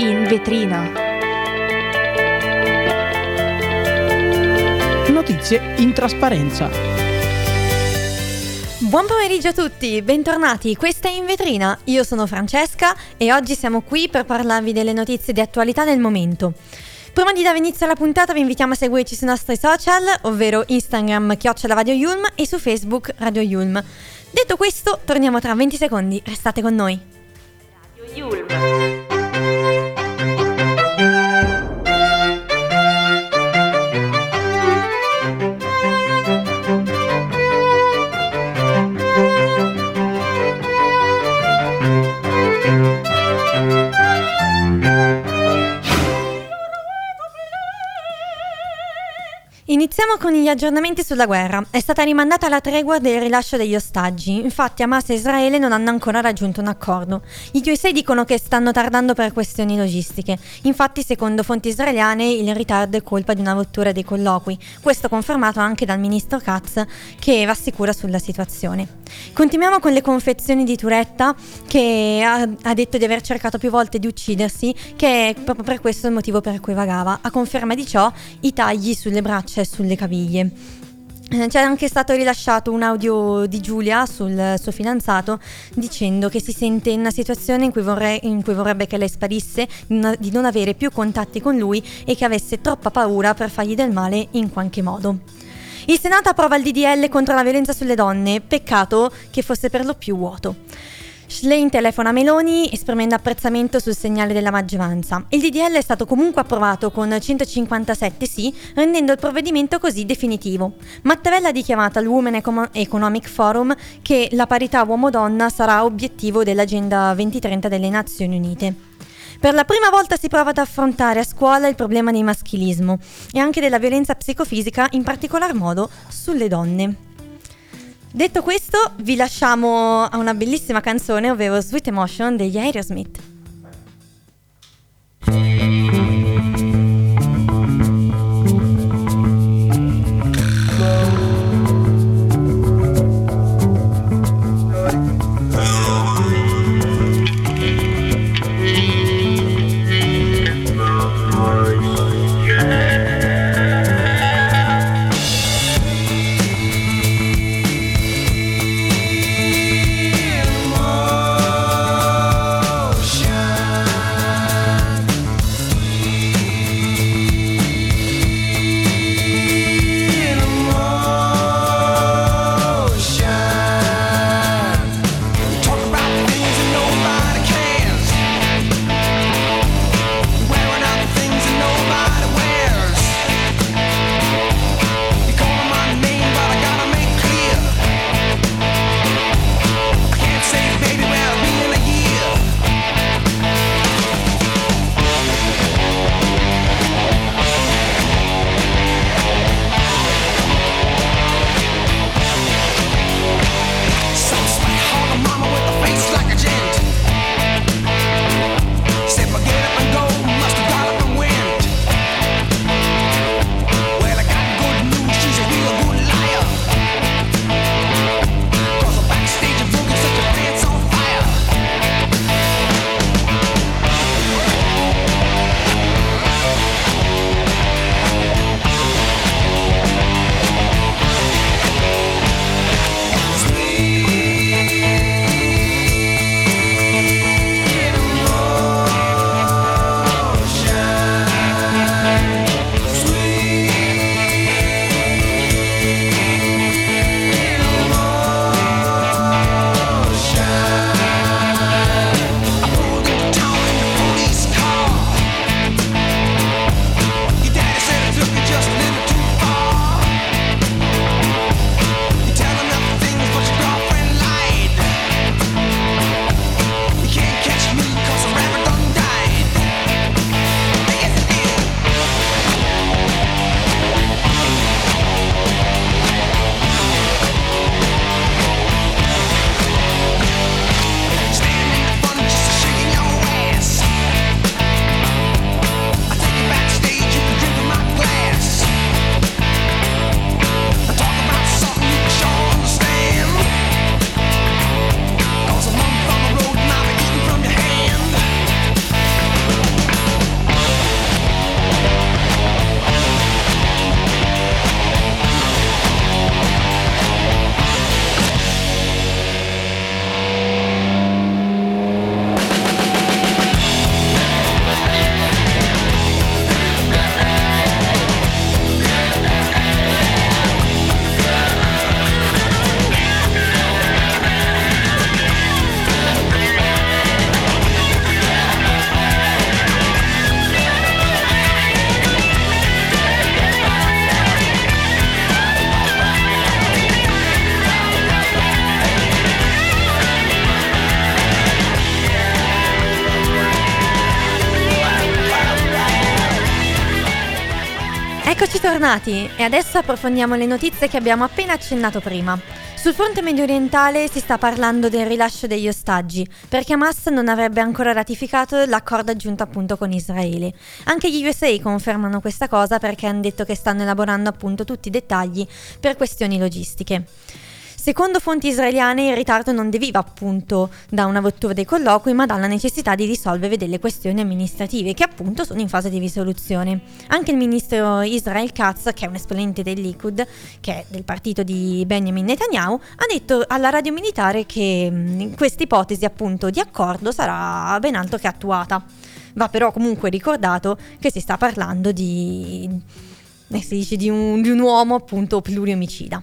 in vetrina. Notizie in trasparenza. Buon pomeriggio a tutti, bentornati, questa è In Vetrina, io sono Francesca e oggi siamo qui per parlarvi delle notizie di attualità del momento. Prima di dare inizio alla puntata vi invitiamo a seguirci sui nostri social, ovvero Instagram chiocciola Radio Yulm e su Facebook Radio Yulm. Detto questo, torniamo tra 20 secondi, restate con noi. Radio Yulm. Iniziamo con gli aggiornamenti sulla guerra. È stata rimandata la tregua del rilascio degli ostaggi. Infatti Hamas e Israele non hanno ancora raggiunto un accordo. Gli USA dicono che stanno tardando per questioni logistiche. Infatti, secondo fonti israeliane, il ritardo è colpa di una rottura dei colloqui. Questo confermato anche dal ministro Katz, che rassicura sulla situazione. Continuiamo con le confezioni di Turetta, che ha, ha detto di aver cercato più volte di uccidersi, che è proprio per questo il motivo per cui vagava. A conferma di ciò, i tagli sulle braccia e sulle caviglie. Eh, c'è anche stato rilasciato un audio di Giulia sul suo fidanzato dicendo che si sente in una situazione in cui, vorrei, in cui vorrebbe che lei sparisse, di non avere più contatti con lui e che avesse troppa paura per fargli del male in qualche modo. Il Senato approva il DDL contro la violenza sulle donne, peccato che fosse per lo più vuoto. Schlein telefona Meloni esprimendo apprezzamento sul segnale della maggioranza. Il DDL è stato comunque approvato con 157 sì, rendendo il provvedimento così definitivo. Mattarella ha dichiarato al Women Economic Forum che la parità uomo-donna sarà obiettivo dell'Agenda 2030 delle Nazioni Unite. Per la prima volta si prova ad affrontare a scuola il problema del maschilismo e anche della violenza psicofisica, in particolar modo sulle donne. Detto questo, vi lasciamo a una bellissima canzone, ovvero Sweet Emotion degli Aerosmith. Eccoci tornati e adesso approfondiamo le notizie che abbiamo appena accennato prima. Sul fronte medio orientale si sta parlando del rilascio degli ostaggi, perché Hamas non avrebbe ancora ratificato l'accordo aggiunto appunto con Israele. Anche gli USA confermano questa cosa perché hanno detto che stanno elaborando appunto tutti i dettagli per questioni logistiche. Secondo fonti israeliane il ritardo non deriva appunto da una rottura dei colloqui ma dalla necessità di risolvere delle questioni amministrative che appunto sono in fase di risoluzione. Anche il ministro Israel Katz, che è un esponente del Likud, che è del partito di Benjamin Netanyahu, ha detto alla radio militare che questa ipotesi appunto di accordo sarà ben altro che attuata. Va però comunque ricordato che si sta parlando di, eh, si dice, di, un, di un uomo appunto pluriomicida.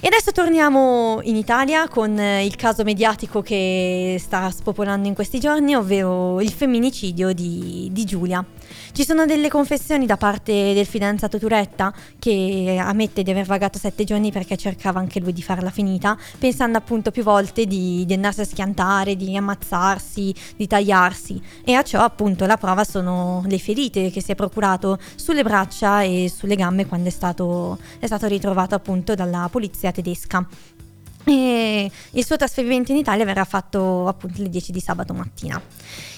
E adesso torniamo in Italia con eh, il caso mediatico che sta spopolando in questi giorni, ovvero il femminicidio di, di Giulia. Ci sono delle confessioni da parte del fidanzato Turetta che ammette di aver vagato sette giorni perché cercava anche lui di farla finita, pensando appunto più volte di, di andarsi a schiantare, di ammazzarsi, di tagliarsi. E a ciò appunto la prova sono le ferite che si è procurato sulle braccia e sulle gambe quando è stato, è stato ritrovato appunto dalla polizia tedesca. E il suo trasferimento in Italia verrà fatto appunto alle 10 di sabato mattina.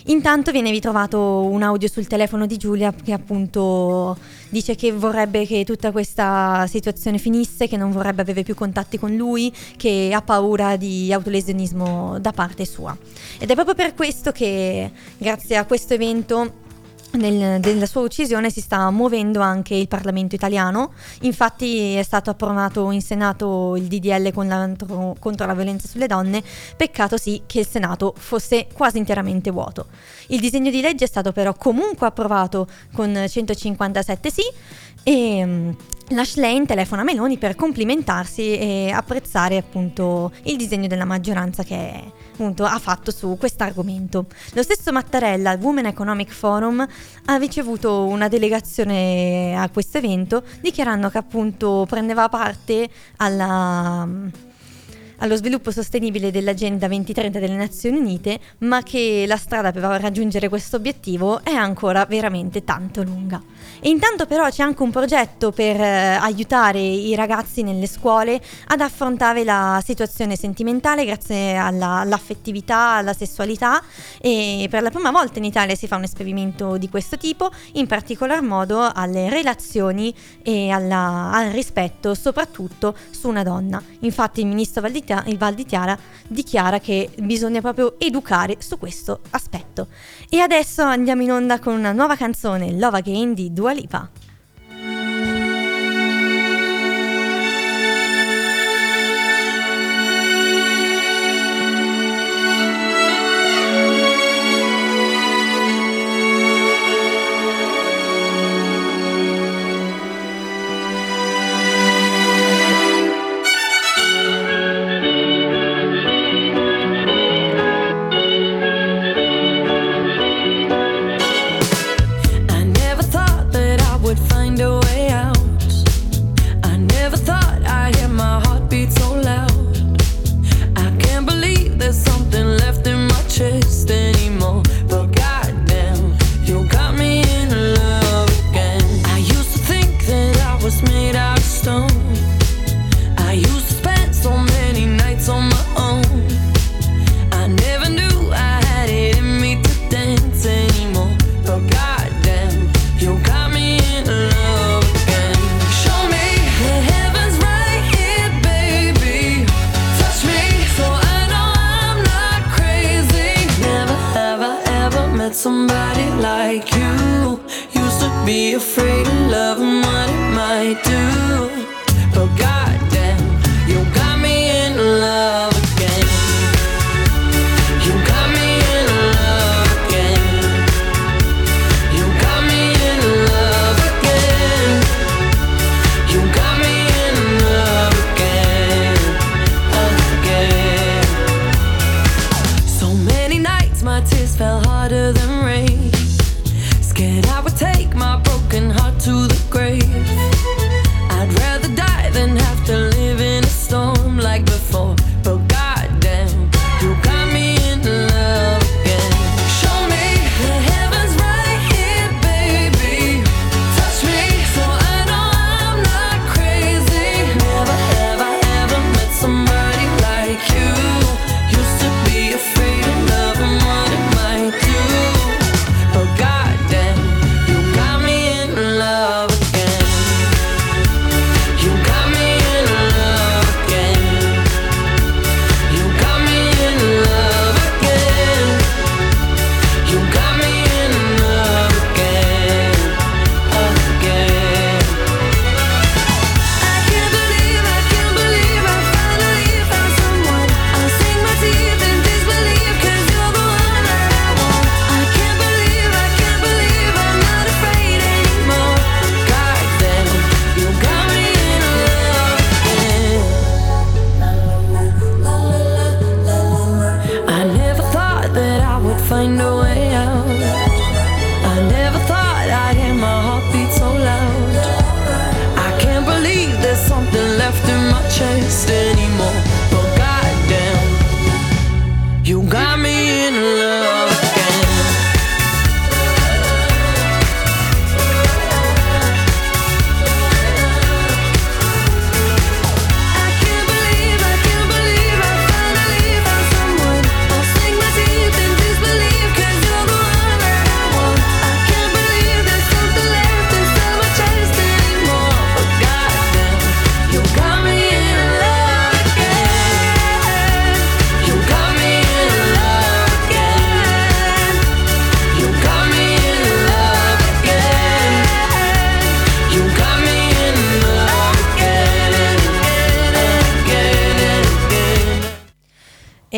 Intanto viene ritrovato un audio sul telefono di Giulia che appunto dice che vorrebbe che tutta questa situazione finisse, che non vorrebbe avere più contatti con lui, che ha paura di autolesionismo da parte sua. Ed è proprio per questo che grazie a questo evento nel, della sua uccisione si sta muovendo anche il Parlamento italiano, infatti è stato approvato in Senato il DDL contro, contro la violenza sulle donne, peccato sì che il Senato fosse quasi interamente vuoto. Il disegno di legge è stato però comunque approvato con 157 sì e Lash Lane telefona a Meloni per complimentarsi e apprezzare appunto il disegno della maggioranza che appunto ha fatto su questo argomento. Lo stesso Mattarella al Women Economic Forum ha ricevuto una delegazione a questo evento dichiarando che appunto prendeva parte alla allo sviluppo sostenibile dell'Agenda 2030 delle Nazioni Unite, ma che la strada per raggiungere questo obiettivo è ancora veramente tanto lunga. E intanto però c'è anche un progetto per eh, aiutare i ragazzi nelle scuole ad affrontare la situazione sentimentale grazie alla, all'affettività, alla sessualità e per la prima volta in Italia si fa un esperimento di questo tipo, in particolar modo alle relazioni e alla, al rispetto soprattutto su una donna. Infatti il ministro Valdita, il Val di Chiara dichiara che bisogna proprio educare su questo aspetto. E adesso andiamo in onda con una nuova canzone, Love Again di Dua 管理方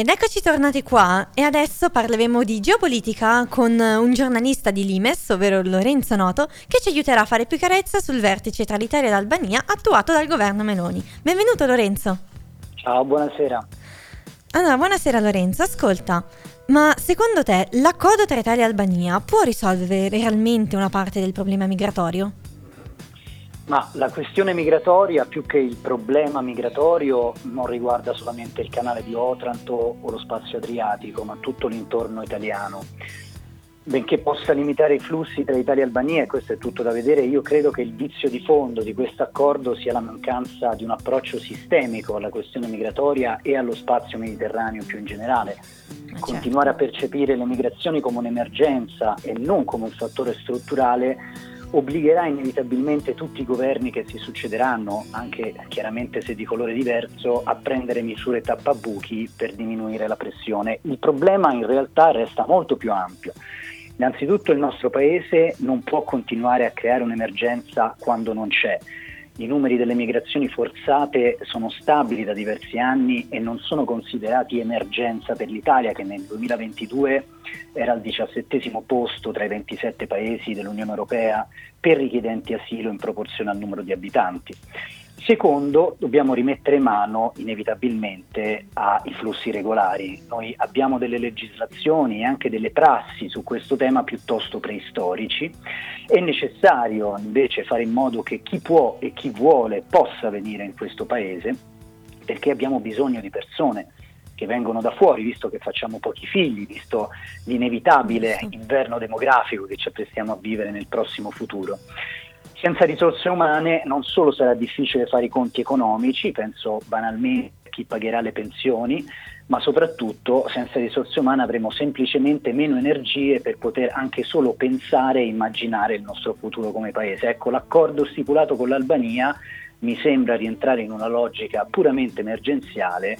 Ed eccoci tornati qua e adesso parleremo di geopolitica con un giornalista di Limes, ovvero Lorenzo Noto, che ci aiuterà a fare più chiarezza sul vertice tra l'Italia e l'Albania attuato dal governo Meloni. Benvenuto Lorenzo. Ciao, buonasera. Allora, buonasera Lorenzo, ascolta, ma secondo te l'accordo tra Italia e Albania può risolvere realmente una parte del problema migratorio? Ma la questione migratoria, più che il problema migratorio, non riguarda solamente il canale di Otranto o lo spazio adriatico, ma tutto l'intorno italiano. Benché possa limitare i flussi tra Italia e Albania, e questo è tutto da vedere, io credo che il vizio di fondo di questo accordo sia la mancanza di un approccio sistemico alla questione migratoria e allo spazio mediterraneo più in generale. Certo. Continuare a percepire le migrazioni come un'emergenza e non come un fattore strutturale obbligherà inevitabilmente tutti i governi che si succederanno, anche chiaramente se di colore diverso, a prendere misure tappabuchi per diminuire la pressione. Il problema in realtà resta molto più ampio. Innanzitutto il nostro Paese non può continuare a creare un'emergenza quando non c'è. I numeri delle migrazioni forzate sono stabili da diversi anni e non sono considerati emergenza per l'Italia che nel 2022 era al diciassettesimo posto tra i 27 paesi dell'Unione Europea per richiedenti asilo in proporzione al numero di abitanti. Secondo, dobbiamo rimettere mano inevitabilmente ai flussi regolari. Noi abbiamo delle legislazioni e anche delle prassi su questo tema piuttosto preistorici. È necessario invece fare in modo che chi può e chi vuole possa venire in questo paese perché abbiamo bisogno di persone che vengono da fuori, visto che facciamo pochi figli, visto l'inevitabile inverno demografico che ci apprestiamo a vivere nel prossimo futuro. Senza risorse umane non solo sarà difficile fare i conti economici, penso banalmente a chi pagherà le pensioni, ma soprattutto senza risorse umane avremo semplicemente meno energie per poter anche solo pensare e immaginare il nostro futuro come paese. Ecco, l'accordo stipulato con l'Albania mi sembra rientrare in una logica puramente emergenziale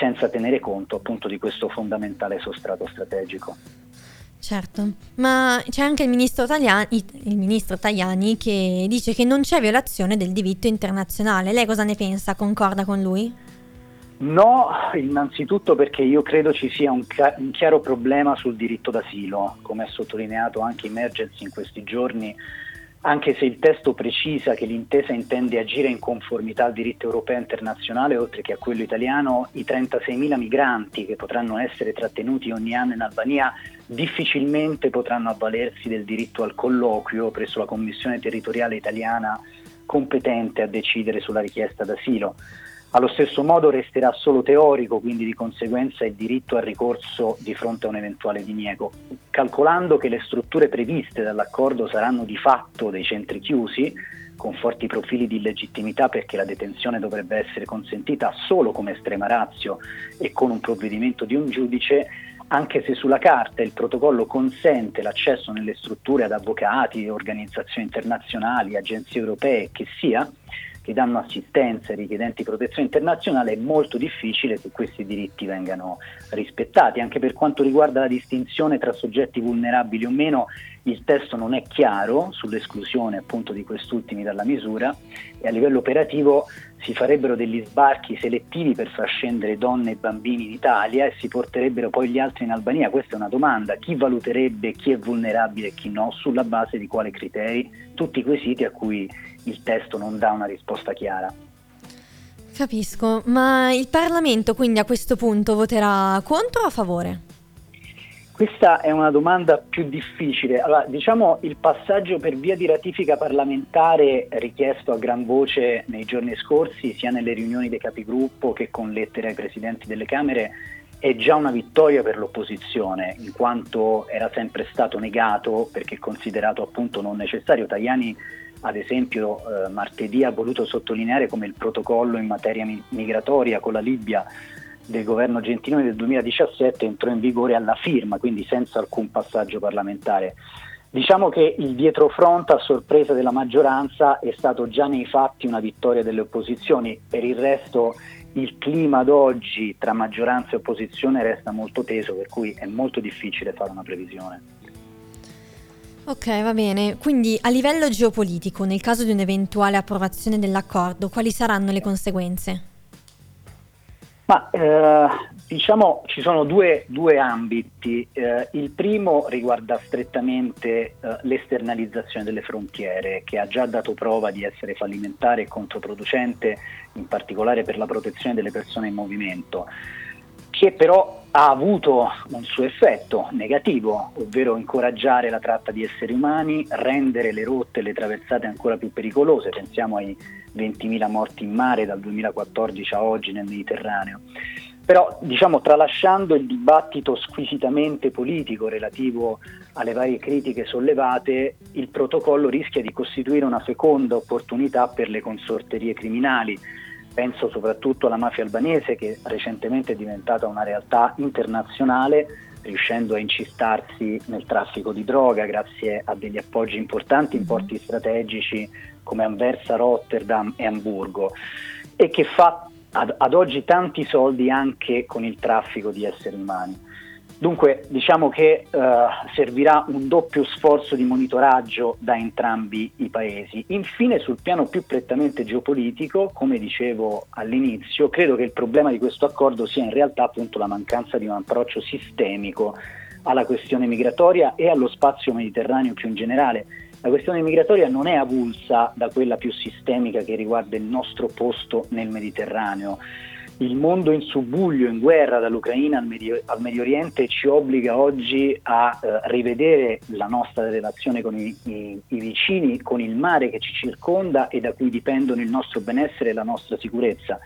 senza tenere conto appunto di questo fondamentale sostrato strategico. Certo, ma c'è anche il ministro, Tajani, il ministro Tajani che dice che non c'è violazione del diritto internazionale. Lei cosa ne pensa? Concorda con lui? No, innanzitutto perché io credo ci sia un, un chiaro problema sul diritto d'asilo, come ha sottolineato anche Emergency in questi giorni anche se il testo precisa che l'intesa intende agire in conformità al diritto europeo internazionale, oltre che a quello italiano, i 36.000 migranti che potranno essere trattenuti ogni anno in Albania difficilmente potranno avvalersi del diritto al colloquio presso la Commissione territoriale italiana competente a decidere sulla richiesta d'asilo. Allo stesso modo resterà solo teorico, quindi di conseguenza il diritto al ricorso di fronte a un eventuale diniego. Calcolando che le strutture previste dall'accordo saranno di fatto dei centri chiusi, con forti profili di illegittimità perché la detenzione dovrebbe essere consentita solo come estrema razio e con un provvedimento di un giudice, anche se sulla carta il protocollo consente l'accesso nelle strutture ad avvocati, organizzazioni internazionali, agenzie europee, che sia, che danno assistenza ai richiedenti protezione internazionale è molto difficile che questi diritti vengano rispettati. Anche per quanto riguarda la distinzione tra soggetti vulnerabili o meno, il testo non è chiaro sull'esclusione appunto di quest'ultimi dalla misura e a livello operativo si farebbero degli sbarchi selettivi per far scendere donne e bambini in Italia e si porterebbero poi gli altri in Albania. Questa è una domanda, chi valuterebbe chi è vulnerabile e chi no, sulla base di quali criteri? Tutti quesiti a cui il testo non dà una risposta chiara. Capisco, ma il Parlamento quindi a questo punto voterà contro o a favore? Questa è una domanda più difficile. Allora, diciamo il passaggio per via di ratifica parlamentare richiesto a gran voce nei giorni scorsi, sia nelle riunioni dei capigruppo che con lettere ai presidenti delle Camere, è già una vittoria per l'opposizione, in quanto era sempre stato negato perché considerato appunto non necessario. Tajani ad esempio eh, martedì ha voluto sottolineare come il protocollo in materia migratoria con la Libia del governo Gentiloni del 2017 entrò in vigore alla firma, quindi senza alcun passaggio parlamentare. Diciamo che il dietrofront a sorpresa della maggioranza è stato già nei fatti una vittoria delle opposizioni, per il resto il clima ad oggi tra maggioranza e opposizione resta molto teso, per cui è molto difficile fare una previsione. Ok, va bene. Quindi a livello geopolitico, nel caso di un'eventuale approvazione dell'accordo, quali saranno le conseguenze? Ma eh, Diciamo ci sono due, due ambiti. Eh, il primo riguarda strettamente eh, l'esternalizzazione delle frontiere, che ha già dato prova di essere fallimentare e controproducente, in particolare per la protezione delle persone in movimento, che però ha avuto un suo effetto negativo, ovvero incoraggiare la tratta di esseri umani, rendere le rotte e le traversate ancora più pericolose. Pensiamo ai 20.000 morti in mare dal 2014 a oggi nel Mediterraneo. Però, diciamo, tralasciando il dibattito squisitamente politico relativo alle varie critiche sollevate, il protocollo rischia di costituire una feconda opportunità per le consorterie criminali Penso soprattutto alla mafia albanese che recentemente è diventata una realtà internazionale riuscendo a incistarsi nel traffico di droga grazie a degli appoggi importanti in mhm. porti strategici come Anversa, Rotterdam e Amburgo e che fa ad, ad oggi tanti soldi anche con il traffico di esseri umani. Dunque diciamo che uh, servirà un doppio sforzo di monitoraggio da entrambi i paesi. Infine sul piano più prettamente geopolitico, come dicevo all'inizio, credo che il problema di questo accordo sia in realtà appunto la mancanza di un approccio sistemico alla questione migratoria e allo spazio mediterraneo più in generale. La questione migratoria non è avulsa da quella più sistemica che riguarda il nostro posto nel Mediterraneo il mondo in subbuglio, in guerra dall'Ucraina al Medio, al Medio Oriente ci obbliga oggi a eh, rivedere la nostra relazione con i, i, i, vicini, con il mare che ci circonda e da cui dipendono il nostro benessere e la nostra sicurezza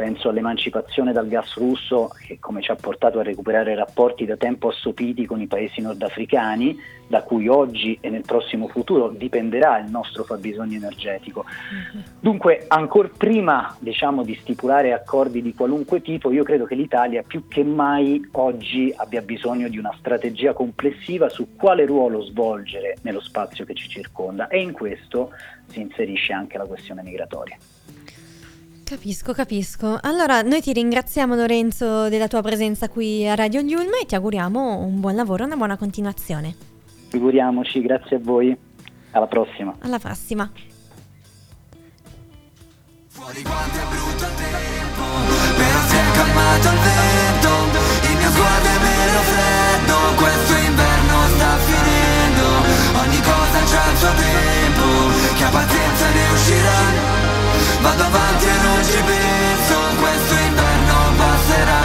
penso all'emancipazione dal gas russo che come ci ha portato a recuperare rapporti da tempo assopiti con i paesi nordafricani, da cui oggi e nel prossimo futuro dipenderà il nostro fabbisogno energetico. Mm-hmm. Dunque, ancora prima diciamo, di stipulare accordi di qualunque tipo, io credo che l'Italia più che mai oggi abbia bisogno di una strategia complessiva su quale ruolo svolgere nello spazio che ci circonda e in questo si inserisce anche la questione migratoria. Capisco, capisco. Allora, noi ti ringraziamo Lorenzo della tua presenza qui a Radio Yulma e ti auguriamo un buon lavoro e una buona continuazione. Figuriamoci, grazie a voi. Alla prossima. Alla prossima. Fuori quanto è brutto il tempo, però si è calmato il vento, il mio sguardo è meno freddo, questo inverno sta finendo, ogni cosa c'ha il suo tempo, che ha pazienza ne uscirà. Vado avanti e non ci penso Questo inverno passerà.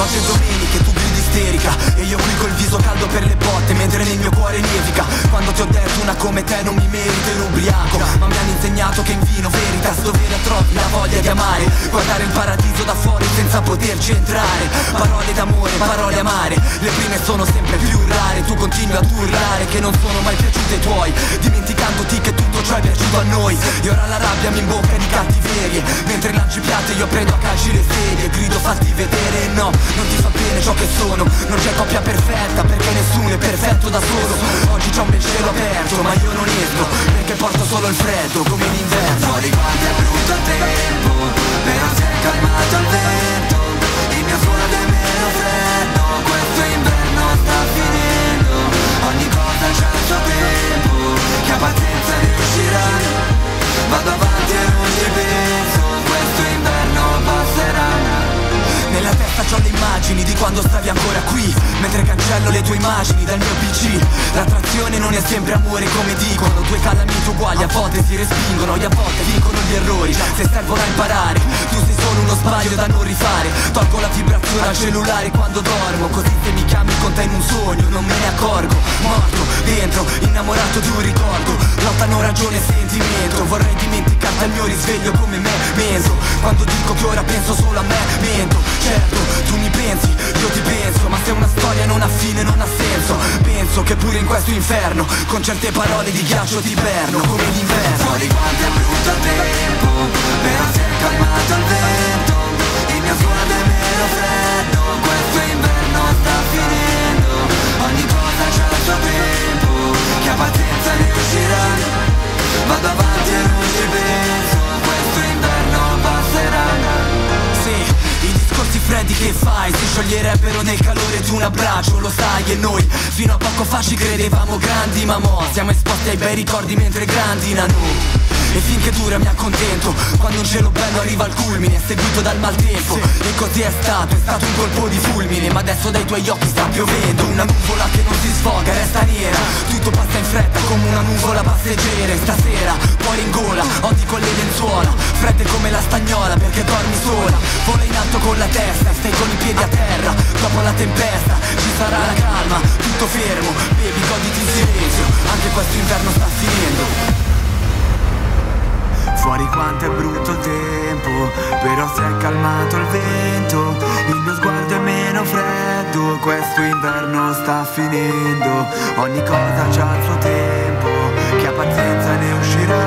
Oggi è domenica e tu gridi isterica E io qui col viso caldo per le botte Mentre nel mio cuore nevica. Quando ti ho detto una come te non mi merito ero ubriaco. Ma mi hanno insegnato che in vino veritas Dovere trovi la voglia di amare? Guardare il paradiso da fuori senza poterci entrare. Parole d'amore, parole amare Le prime sono sempre più rare Tu continui a urlare che non sono mai piaciute ai tuoi. Dimenticandoti che tutto ciò è piaciuto a noi. E ora la rabbia mi imbocca di cattiverie. Mentre lanci piante io prendo a calci le sedie Grido fatti vedere no, non ti fa bene ciò che sono. Non c'è coppia perfetta perché nessuno è perfetto da solo. Oggi c'è un bel cielo aperto ma io non esco Perché porto solo il freddo come l'inverno. Fuori quanto è brutto tempo Però si è calmato il vento pazienza riuscirà Vado avanti e non ci penso Questo inverno passerà. Nella testa ho le immagini di quando stavi ancora qui Mentre cancello le tue immagini dal mio PC L'attrazione non è sempre amore come dicono Due calamiti uguali a volte si respingono E a volte vincono gli errori. Se servono a imparare Tu sei solo uno sbaglio da non rifare. Tolgo la vibrazione al cellulare quando dormo Così se mi chiami con te in un sogno non me ne accorgo. Morto dentro, innamorato di un ricordo. Lottano ragione e sentimento. Vorrei dimenticarti al mio risveglio come me Mento Quando dico che ora penso solo a me Mento. Certo, tu mi pensi, io ti penso Ma se una storia non ha fine non ha senso. Penso che pure in questo inferno Con certe parole di ghiaccio ti perno Come l'inverno. Fuori quanto è brutto il tempo Però si è calmato il vento Il mio suono è meno freddo Questo inverno sta finendo Ogni cosa c'ha il suo tempo Che ha pazienza riuscirà Vado avanti e non ci penso Questo inverno passerà. Discorsi freddi che fai Si scioglierebbero nel calore di un abbraccio Lo sai e noi fino a poco fa ci credevamo grandi Ma mo siamo esposti ai bei ricordi mentre grandi grandinano E finché dura mi accontento Quando un cielo bello arriva al culmine Seguito dal maltempo. E così è stato, è stato un colpo di fulmine Ma adesso dai tuoi occhi sta piovendo. Una nuvola che non si sfoga, resta nera. Tutto passa in fretta come una nuvola passeggera E stasera, cuore in gola, odi con le lenzuola. Fredde come la stagnola perché dormi sola. Vola in alto con la testa e stai con i piedi a terra. Dopo la tempesta ci sarà la calma. Tutto fermo, bevi, goditi in silenzio. Anche questo inverno sta finendo Fuori quanto è brutto il tempo, però si è calmato il vento, il mio sguardo è meno freddo, questo inverno sta finendo, ogni cosa c'ha il suo tempo, chi ha pazienza ne uscirà,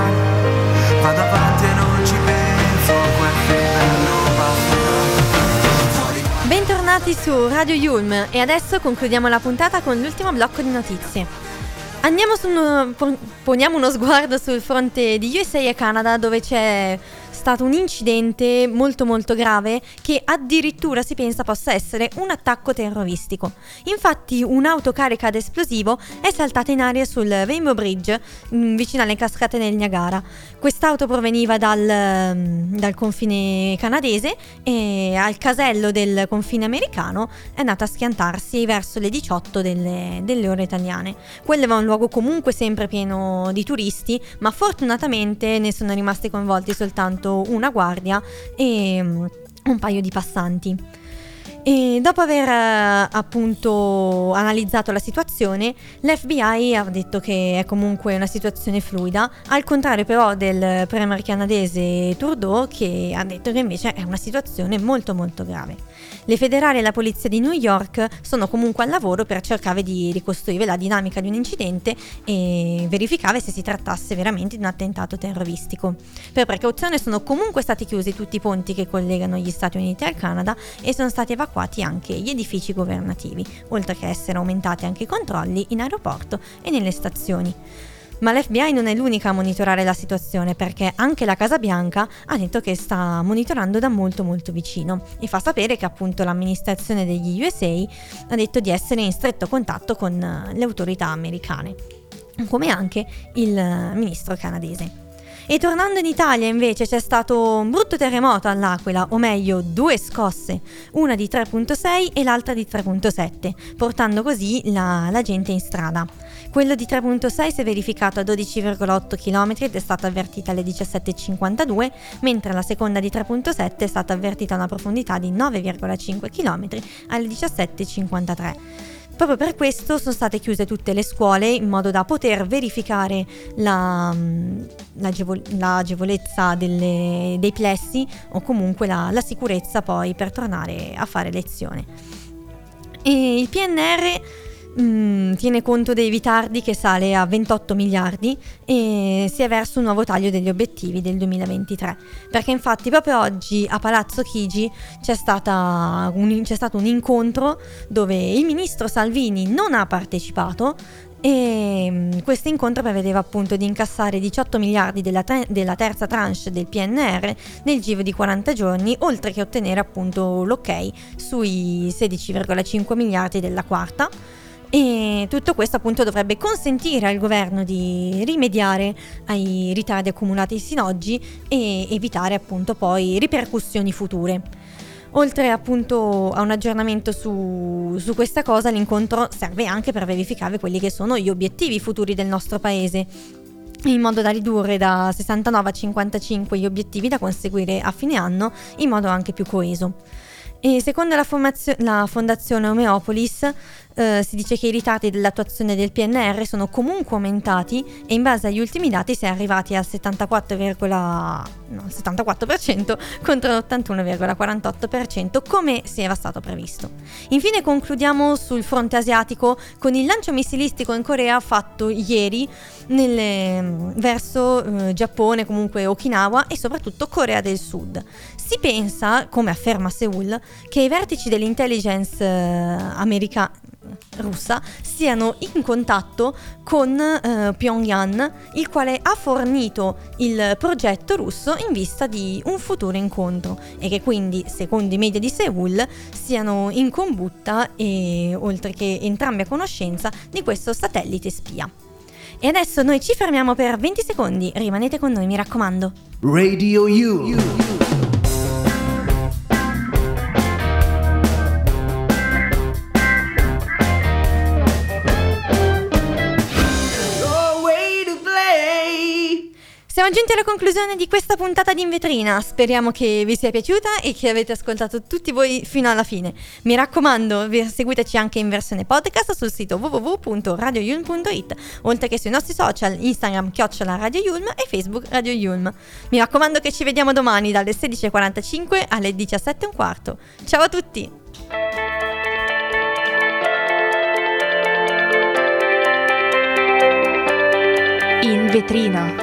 vado avanti e non ci penso, questo inverno passerà. Bentornati su Radio Yulm e adesso concludiamo la puntata con l'ultimo blocco di notizie. Andiamo su poniamo uno sguardo sul fronte di USA e Canada dove c'è stato un incidente molto molto grave che addirittura si pensa possa essere un attacco terroristico. Infatti un'auto carica ad esplosivo è saltata in aria sul Rainbow Bridge mm, vicino alle cascate del Niagara. Quest'auto proveniva dal, mm, dal confine canadese e al casello del confine americano è andata a schiantarsi verso le 18 delle, delle ore italiane. Quello era un luogo comunque sempre pieno di turisti, ma fortunatamente ne sono rimasti coinvolti soltanto una guardia e um, un paio di passanti. E dopo aver eh, appunto analizzato la situazione, l'FBI ha detto che è comunque una situazione fluida, al contrario però del premier canadese Trudeau che ha detto che invece è una situazione molto molto grave. Le federali e la polizia di New York sono comunque al lavoro per cercare di ricostruire la dinamica di un incidente e verificare se si trattasse veramente di un attentato terroristico. Per precauzione sono comunque stati chiusi tutti i ponti che collegano gli Stati Uniti al Canada e sono stati evacuati anche gli edifici governativi, oltre che essere aumentati anche i controlli in aeroporto e nelle stazioni. Ma l'FBI non è l'unica a monitorare la situazione perché anche la Casa Bianca ha detto che sta monitorando da molto molto vicino e fa sapere che appunto l'amministrazione degli USA ha detto di essere in stretto contatto con le autorità americane, come anche il ministro canadese. E tornando in Italia invece c'è stato un brutto terremoto all'Aquila, o meglio due scosse, una di 3.6 e l'altra di 3.7, portando così la, la gente in strada. Quello di 3.6 si è verificato a 12,8 km ed è stata avvertita alle 17.52, mentre la seconda di 3.7 è stata avvertita a una profondità di 9,5 km alle 17.53. Proprio per questo sono state chiuse tutte le scuole in modo da poter verificare la, l'agevol- l'agevolezza delle, dei plessi o comunque la, la sicurezza poi per tornare a fare lezione. E il PNR Mm, tiene conto dei ritardi che sale a 28 miliardi e si è verso un nuovo taglio degli obiettivi del 2023. Perché infatti proprio oggi a Palazzo Chigi c'è, un, c'è stato un incontro dove il ministro Salvini non ha partecipato e mm, questo incontro prevedeva appunto di incassare 18 miliardi della, tre- della, terza tranche del PNR nel giro di 40 giorni, oltre che ottenere appunto l'ok sui 16,5 miliardi della quarta. E tutto questo appunto dovrebbe consentire al governo di rimediare ai ritardi accumulati sin oggi e evitare appunto poi ripercussioni future. Oltre appunto a un aggiornamento su, su, questa cosa, l'incontro serve anche per verificare quelli che sono gli obiettivi futuri del nostro paese, in modo da ridurre da 69 a 55 gli obiettivi da conseguire a fine anno in modo anche più coeso. E secondo la, la Fondazione Omeopolis, eh, si dice che i ritardi dell'attuazione del PNR sono comunque aumentati e in base agli ultimi dati si è arrivati al 74, no, 74% contro l'81,48% come si era stato previsto. Infine concludiamo sul fronte asiatico con il lancio missilistico in Corea fatto ieri nelle, verso eh, Giappone, comunque Okinawa e soprattutto Corea del Sud. Si pensa, come afferma Seoul, che i vertici dell'intelligence eh, americana russa siano in contatto con eh, Pyongyang, il quale ha fornito il progetto russo in vista di un futuro incontro e che quindi, secondo i media di Seoul, siano in combutta e oltre che entrambi a conoscenza di questo satellite spia. E adesso noi ci fermiamo per 20 secondi, rimanete con noi mi raccomando. Radio You. Giunti alla conclusione di questa puntata di In Vetrina. Speriamo che vi sia piaciuta e che avete ascoltato tutti voi fino alla fine. Mi raccomando, seguiteci anche in versione podcast sul sito www.radioyulm.it, oltre che sui nostri social Instagram chiocciola Radio Yulm e Facebook Radio Yulm. Mi raccomando che ci vediamo domani dalle 16.45 alle 17.15. Ciao a tutti! In vetrina.